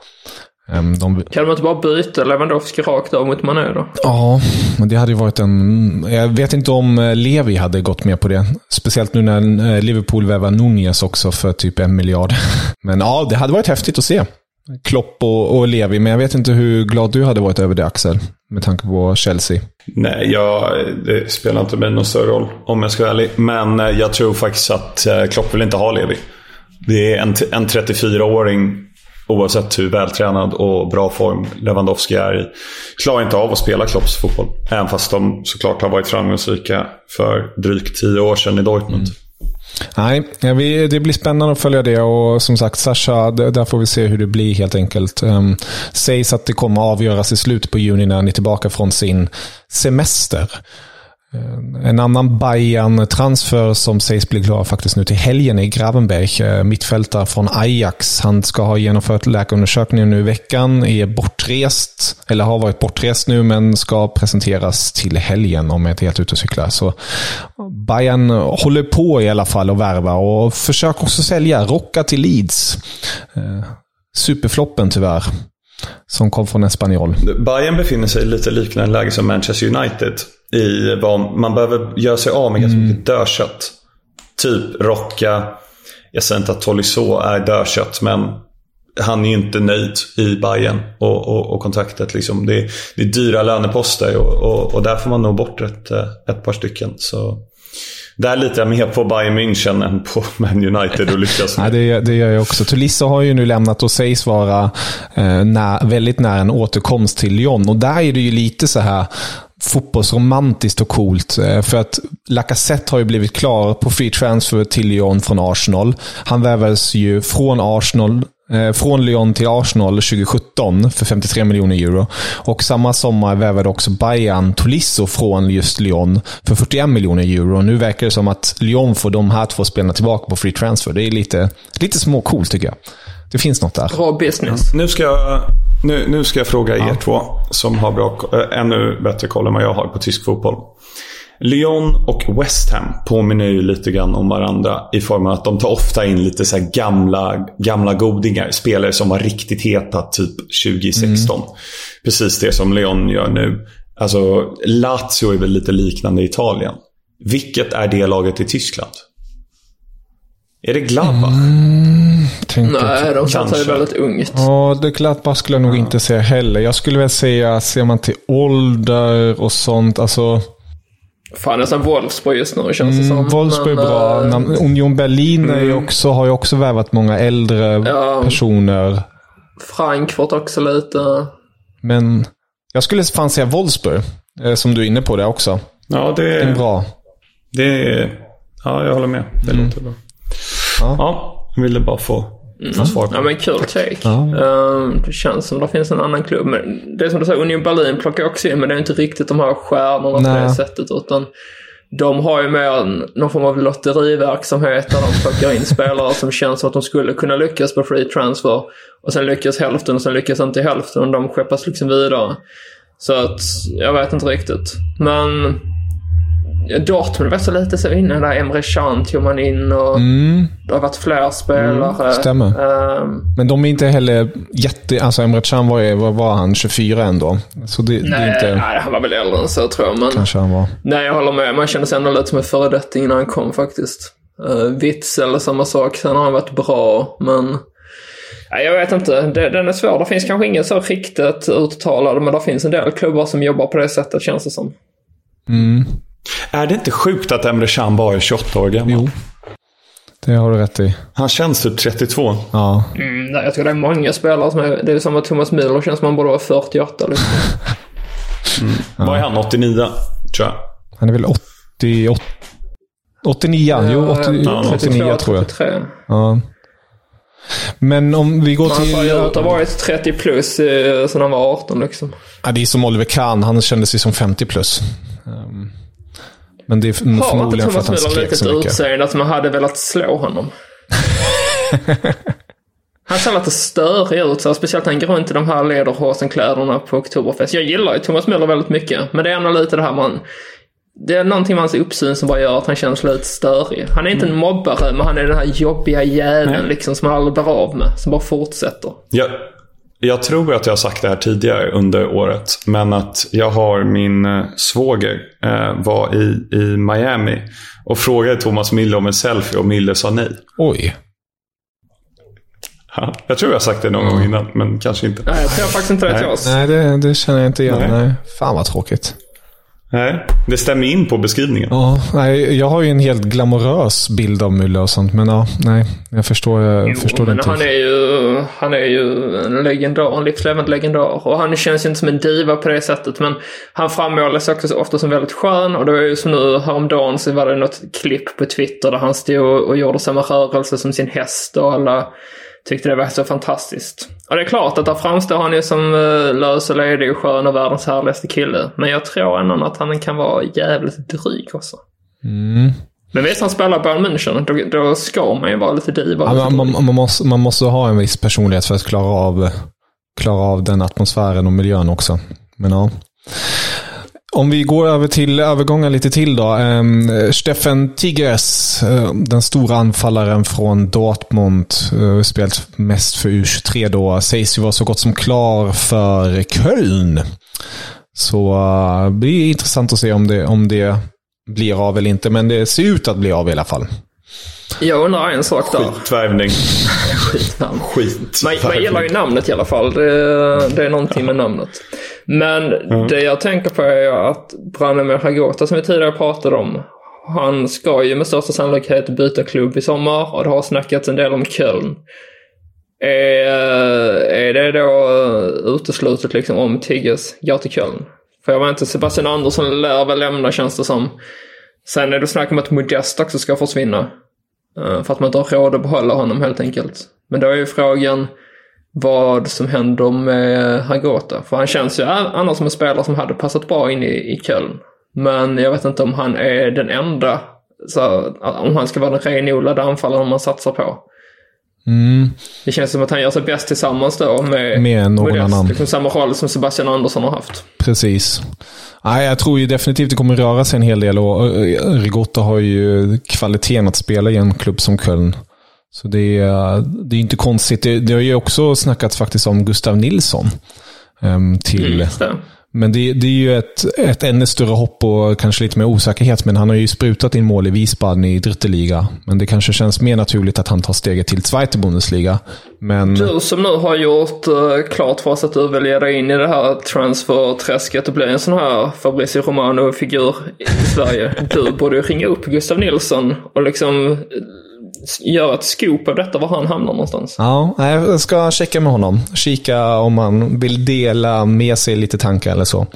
Ehm, de... Kan de inte bara byta Lewandowski rakt av mot Mané då? Ja, men det hade ju varit en... Jag vet inte om eh, Levi hade gått med på det. Speciellt nu när eh, Liverpool vävar Nunez också för typ en miljard. Men ja, det hade varit häftigt att se. Klopp och, och Levi, men jag vet inte hur glad du hade varit över det Axel. Med tanke på Chelsea. Nej, jag, det spelar inte mig någon större roll om jag ska vara ärlig. Men eh, jag tror faktiskt att Klopp vill inte ha Levi. Det är en, en 34-åring Oavsett hur vältränad och bra form Lewandowski är i. Klarar inte av att spela Klopps fotboll. Även fast de såklart har varit framgångsrika för drygt tio år sedan i Dortmund. Mm. Nej, det blir spännande att följa det och som sagt Sasha, där får vi se hur det blir helt enkelt. Um, sägs att det kommer avgöras i slutet på juni när han är tillbaka från sin semester. Eh, en annan Bayern-transfer som sägs bli klar faktiskt nu till helgen är Gravenberg, eh, mittfältare från Ajax. Han ska ha genomfört läkarundersökningen nu i veckan, är bortrest, eller har varit bortrest nu, men ska presenteras till helgen om jag inte är helt ute och cyklar. Så Bayern håller på i alla fall att värva och försöker också sälja. Rocka till Leeds. Eh, superfloppen tyvärr som kom från Espanyol. Bayern befinner sig i lite liknande läge som Manchester United. I vad man behöver göra sig av med ganska mm. mycket dödkött. Typ Rocka. Jag säger inte att Tolisso är dödkött, men han är ju inte nöjd i Bayern och, och, och kontraktet. Liksom. Det, är, det är dyra löneposter och, och, och där får man nog bort ett, ett par stycken. Så där litar jag mer på Bayern München än på Man United och lyckas. ja, det, det gör jag också. Tolisso har ju nu lämnat och sägs vara eh, när, väldigt nära en återkomst till Lyon. Och där är det ju lite så här, fotbollsromantiskt och coolt. Eh, för att Lacazette har ju blivit klar på free transfer till Lyon från Arsenal. Han värvades ju från Arsenal eh, från Lyon till Arsenal 2017 för 53 miljoner euro. Och samma sommar värvade också Bayern Tolisso från just Lyon för 41 miljoner euro. Nu verkar det som att Lyon får de här två spelarna tillbaka på free transfer. Det är lite, lite småcoolt tycker jag. Det finns något där. Bra business. Nu ska jag, nu, nu ska jag fråga er två som har bra, äh, ännu bättre koll än vad jag har på tysk fotboll. Lyon och West Ham påminner ju lite grann om varandra i form av att de tar ofta in lite så gamla, gamla godingar. Spelare som var riktigt heta typ 2016. Mm. Precis det som Lyon gör nu. Alltså, Lazio är väl lite liknande i Italien. Vilket är det laget i Tyskland? Är det Gladbach? Mm, Nej, de satsar ju väldigt ungt. Ja, det Gladbach skulle jag nog ja. inte säga heller. Jag skulle väl säga, ser man till ålder och sånt, alltså... Fan, nästan Wolfsburg just nu känns det mm, som. Wolfsburg är bra. Äh, Union Berlin mm. är också, har ju också värvat många äldre ja. personer. Frankfurt också lite. Men jag skulle fan säga Wolfsburg, eh, som du är inne på det också. Ja, det är... Är bra. Det är... Ja, jag håller med. Det mm. låter bra. Ja. ja, jag ville bara få, mm. svar på Ja, men kul take. Ja. Uh, det känns som det finns en annan klubb. Men det är som du säger, Union Berlin plockar också in, men det är inte riktigt de här stjärnorna Nej. på det sättet. Utan de har ju mer någon form av lotteriverksamhet där de plockar in spelare som känns som att de skulle kunna lyckas på free transfer. Och sen lyckas hälften och sen lyckas inte hälften och de skeppas liksom vidare. Så att, jag vet inte riktigt. Men Dortmund var så lite så inne där. Emre Can tog man in och mm. det har varit fler spelare. Mm, stämmer. Um, Men de är inte heller jätte... Alltså Emre Can var, vad var han? 24 ändå? Så det, nej, det är inte... nej, han var väl äldre än så tror jag. Men, Kanske han var. Nej, jag håller med. Man kände sig ändå lite som en föredetting innan han kom faktiskt. Uh, Witzel, samma sak. Sen har han varit bra, men... Jag vet inte. Den är svår. Det finns kanske inget så riktigt uttalade, men det finns en del klubbar som jobbar på det sättet, känns det som. Mm. Är det inte sjukt att Emre Can bara är 28 år gammal? Jo. Det har du rätt i. Han känns typ 32. Ja. Mm, nej, jag tror det är många spelare som är... Det är som att Thomas Müller känns som han borde vara 48. Liksom. mm. ja. Vad är han? 89? Tror jag. Han är väl 88... 89? Ja, jo, 80, ja, 89 tror jag. 33. Ja. Men om vi går till... Han har varit 30 plus eh, sedan han var 18 liksom. Ja, det är som Oliver Kahn. Han kände sig som 50 plus. Um, men det är förmodligen för att han skrek så mycket. utseende att man hade velat slå honom? han ser lite störig ut, så speciellt han går runt i de här lederhosenkläderna på Oktoberfest. Jag gillar ju Thomas Müller väldigt mycket, men det är ändå lite det här man... Det är någonting med hans uppsyn som bara gör att han känns lite störig. Han är inte en mobbare, men han är den här jobbiga jäveln liksom som man aldrig blir av med. Som bara fortsätter. Ja, jag tror att jag har sagt det här tidigare under året. Men att jag har min eh, svåger eh, var i, i Miami och frågade Thomas Mille om en selfie och Mille sa nej. Oj. Ja, jag tror jag har sagt det någon mm. gång innan, men kanske inte. Nej, jag tror faktiskt inte det till oss. Nej, det, det känner jag inte igen. Nej. nej. Fan vad tråkigt. Nej, det stämmer in på beskrivningen. Ja, nej, jag har ju en helt glamorös bild av Müller och sånt, men ja, nej, jag förstår, jag jo, förstår men inte. Han är, ju, han är ju en legendar, en livslevande legendar. Och han känns ju inte som en diva på det sättet, men han frammålas också ofta som väldigt skön. Och det var ju som nu häromdagen så var det något klipp på Twitter där han stod och gjorde samma rörelse som sin häst och alla tyckte det var så fantastiskt. Och det är klart att där framstår han ju som uh, lös och ledig och skön och världens härligaste kille. Men jag tror ändå att han kan vara jävligt dryg också. Mm. Men visst, han spelar Bayern München, då, då ska man ju vara lite diva. Ja, man, man, man, måste, man måste ha en viss personlighet för att klara av, klara av den atmosfären och miljön också. Men ja. Om vi går över till övergången lite till då. Ehm, Steffen Tigres, eh, den stora anfallaren från Dortmund, eh, spelat mest för U23 då, sägs ju vara så gott som klar för Köln. Så eh, det blir intressant att se om det, om det blir av eller inte, men det ser ut att bli av i alla fall. Jag undrar en sak där. Skitvärvning. Skitnamn. Skitvärvning. Man, man gillar ju namnet i alla fall. Det, det är någonting med namnet. Men mm. det jag tänker på är att Branimir Hagota som vi tidigare pratade om. Han ska ju med största sannolikhet byta klubb i sommar och det har snackats en del om Köln. Är, är det då uteslutet liksom om Tigges går till Köln? För jag vet inte, Sebastian Andersson lär väl lämna känns det som. Sen är det snack om att Modest också ska försvinna. Eh, för att man inte har råd att behålla honom helt enkelt. Men då är ju frågan vad som händer med Hagota. För han känns ju annars som en spelare som hade passat bra in i, i Köln. Men jag vet inte om han är den enda, så, om han ska vara den renodlade anfallaren man satsar på. Mm. Det känns som att han gör sig bäst tillsammans då med, med någon Modest, annan. Liksom samma roll som Sebastian Andersson har haft. Precis. Nej, jag tror ju definitivt det kommer röra sig en hel del och Rigotta har ju kvaliteten att spela i en klubb som Köln. Så det är, det är inte konstigt. Det, det har ju också snackats faktiskt om Gustav Nilsson. Um, till, mm, men det, det, är ju ett, ett ännu större hopp och kanske lite mer osäkerhet. Men han har ju sprutat in mål i Wiesbaden i Dritteliga. Men det kanske känns mer naturligt att han tar steget till Zweite Bundesliga. Men... Du som nu har gjort uh, klart för oss att du vill ge dig in i det här transferträsket och bli en sån här Fabrizio Romano-figur i Sverige. Du borde ju ringa upp Gustav Nilsson och liksom göra ett scoop av detta, var han hamnar någonstans. Ja, jag ska checka med honom. Kika om han vill dela med sig lite tankar eller så.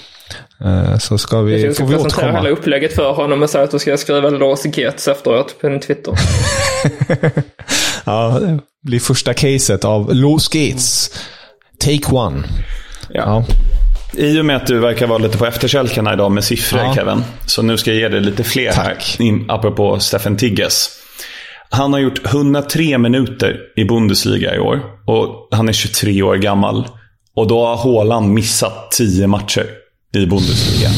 Eh, så ska vi, jag får vi återkomma. Jag ska presentera hela upplägget för honom och säga att du ska skriva Los Gates efteråt på din Twitter. ja, det blir första caset av Los Gates. Take one. Ja. ja. I och med att du verkar vara lite på efterkälkarna idag med siffror, ja. Kevin. Så nu ska jag ge dig lite fler Tack. här. In, apropå Steffen Tigges. Han har gjort 103 minuter i Bundesliga i år. Och han är 23 år gammal. Och då har Haaland missat 10 matcher i Bundesliga.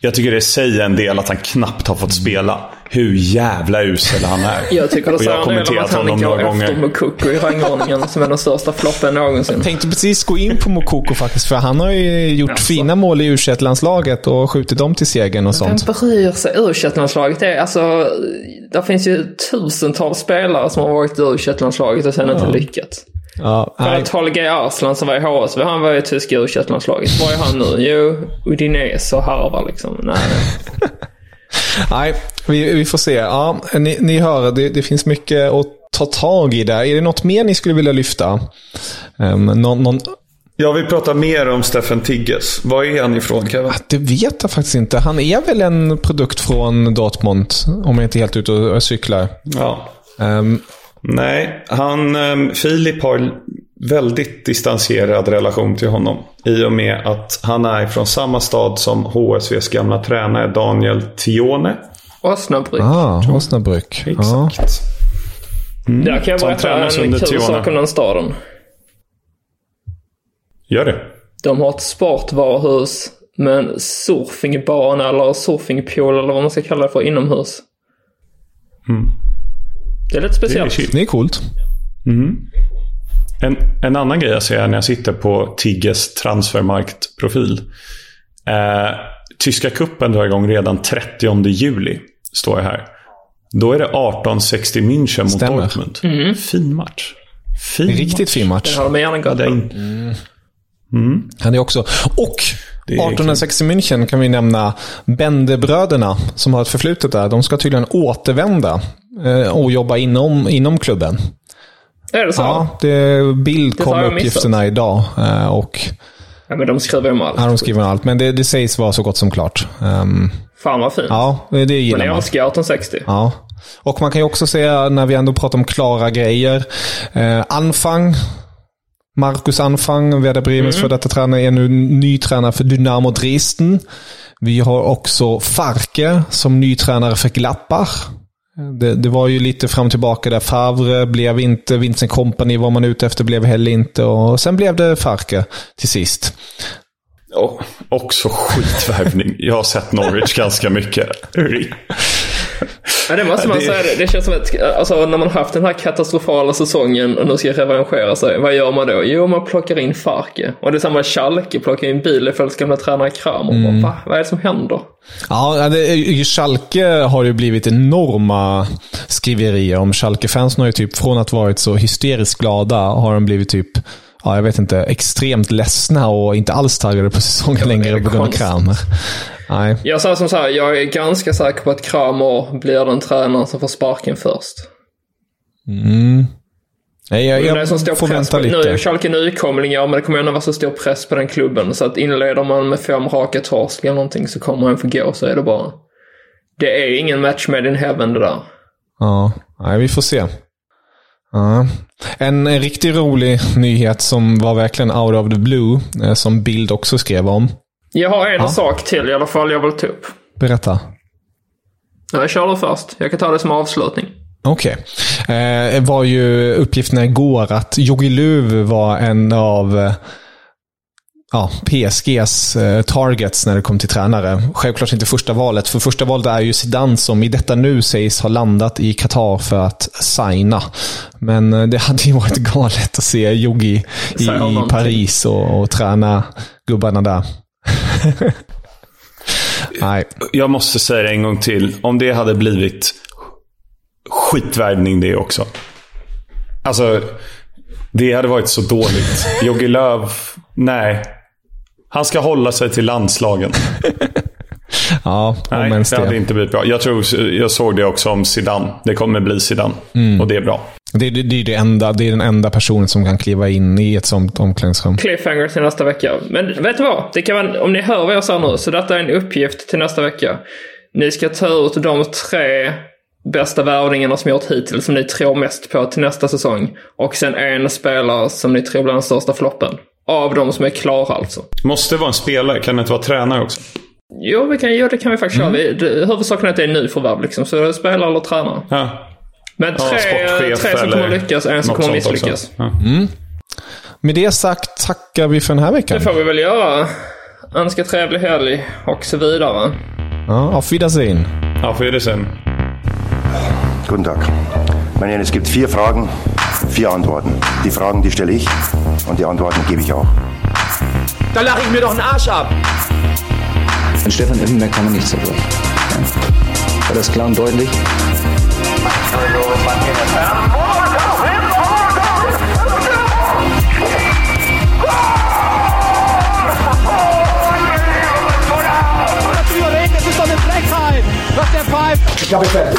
Jag tycker det säger en del att han knappt har fått spela. Hur jävla usel han är. Jag tycker det säger en del om att han går efter Mokoko i rangordningen som är den största floppen någonsin. Jag tänkte precis gå in på Mokoko faktiskt, för han har ju gjort alltså. fina mål i u landslaget och skjutit dem till segern och sånt. Vem bryr sig? u landslaget alltså, det finns ju tusentals spelare som har varit i u landslaget och sen ja. inte lyckats. Ja, För Holger Arslan som var i HSV, han var i tyska u landslaget Var är han nu? Jo, Udinese och harvar liksom. Nej. Nej, vi, vi får se. Ja, ni, ni hör, det, det finns mycket att ta tag i där. Är det något mer ni skulle vilja lyfta? Um, någon, någon... Jag vill prata mer om Steffen Tigges. Var är han ifrån Kevin? Det vet jag faktiskt inte. Han är väl en produkt från Dortmund, om jag inte är helt ute och cyklar. Ja. Um, Nej, han, um, Filip har väldigt distanserad relation till honom. I och med att han är från samma stad som HSVs gamla tränare Daniel Tione. Osnabrück. Ah, Osnabrück. Exakt. Mm. Där kan jag berätta en kul sak om den staden. Gör det. De har ett sportvaruhus med en surfingbana eller surfingpool eller vad man ska kalla det för inomhus. Mm. Det är lite speciellt. Det är, det är coolt. Mm. En, en annan grej jag ser när jag sitter på Tigges transfermarktprofil. Eh, Tyska kuppen drar igång redan 30 juli. Står jag här. Då är det 1860 München mot Stämmer. Dortmund. Mm. Fin match. Fin Riktigt match. fin match. Den har de gärna gått mm. mm. Han är också. Och 1860 München kan vi nämna Bendebröderna som har ett förflutet där. De ska tydligen återvända och jobba inom, inom klubben. Är det så? Ja, det, Bild kom uppgifterna idag. Eh, och, ja, men de skriver om allt. Ja, de skriver om allt. Men det, det sägs vara så gott som klart. Um, Fan vad fint. Ja, det gillar man. Men jag älskar 1860. Ja. Och man kan ju också säga, när vi ändå pratar om klara grejer. Eh, Anfang. Marcus Anfang, Werder Bremens mm. för detta tränare, är nu ny tränare för Dynamo Dresden. Vi har också Farke som ny tränare för Gladbach. Det, det, var ju lite fram och tillbaka där. Favre blev inte, Vincent Company var man ute efter blev heller inte. Och sen blev det Farke till sist. Och, också skitvärvning. Jag har sett Norwich ganska mycket. Ja, det måste man det... säga. Det känns som att alltså, när man haft den här katastrofala säsongen och nu ska revanschera sig. Vad gör man då? Jo, man plockar in Farke. Och det är samma Schalke plockar in Bielefelds gamla tränare Kramer. Mm. Va? Vad är det som händer? Ja, det, Schalke har ju blivit enorma skriverier om. Schalke-fansen har ju typ, från att varit så hysteriskt glada, har de blivit typ ja, jag vet inte, extremt ledsna och inte alls taggade på säsongen ja, längre på grund av Kramer. Nej. Jag sa som så här, jag är ganska säker på att Kramer blir den tränaren som får sparken först. Mm. Nej, jag, jag som står får press vänta på, lite. Nu är Schalke nykomlingar, men det kommer ändå vara så stor press på den klubben. Så att inleder man med fem raka torsk eller någonting så kommer han få gå, så är det bara. Det är ingen match made in heaven det där. Ja, nej, vi får se. Ja. En, en riktigt rolig nyhet som var verkligen out of the blue, eh, som Bild också skrev om. Jag har en Ja. sak till i alla fall jag vill ta upp. Berätta. Ja, Jag kör det först. Jag kan ta det som avslutning. Okej. Eh, var ju uppgifterna igår att Jogi Löw var en av eh, ja, PSGs eh, targets när det kom till tränare. Självklart inte första valet, för första valet är ju Zidane som i detta nu sägs ha landat i Qatar för att signa. Men eh, det hade ju varit galet att se Jogi i. Paris och, och träna gubbarna där. Nej. Jag måste säga det en gång till. Om det hade blivit skitvärvning det också. Alltså, det hade varit så dåligt. Jogi Löw, nej. Han ska hålla sig till landslagen. Ja, Nej, om ens det hade det. inte blivit bra. Jag, tror, jag såg det också om Zidane. Det kommer bli Zidane. Mm. Och det är bra. Det, det, det, är det, enda, det är den enda personen som kan kliva in i ett sånt omklädningsrum. Cliffhanger till nästa vecka. Men vet du vad? Det kan vara, om ni hör vad jag säger nu, så detta är en uppgift till nästa vecka. Ni ska ta ut de tre bästa värvningarna som gjort hittills, som ni tror mest på till nästa säsong. Och sen en spelare som ni tror blir den största floppen. Av de som är klara alltså. Måste vara en spelare? Kan det inte vara tränare också? Jo, vi kan, jo det kan vi faktiskt köra. Vi- det- Huvudsaken är att det är nyförvärv liksom. Så det är spelare eller tränare. Ja. Men Ja, tre, sportchef tre som kommer lyckas, en som kommer misslyckas. Ja. Med det sagt tackar vi för den här veckan. Det får vi väl göra. Önska trevlig helg och så vidare. Ja, auf Wiedersehen. Auf Wiedersehen. Guten Tag. Meine Herren, es gibt vier Fragen, vier Antworten. Die Fragen, die stelle ich und die Antworten gebe ich auch. Da lache ich mir doch einen Arsch ab. An Stefan Effenberg kann man nichts dafür. Ja. War das klar und deutlich? Das ist doch eine Frechheit. Was der pfeift. Ich glaube, ich fertig.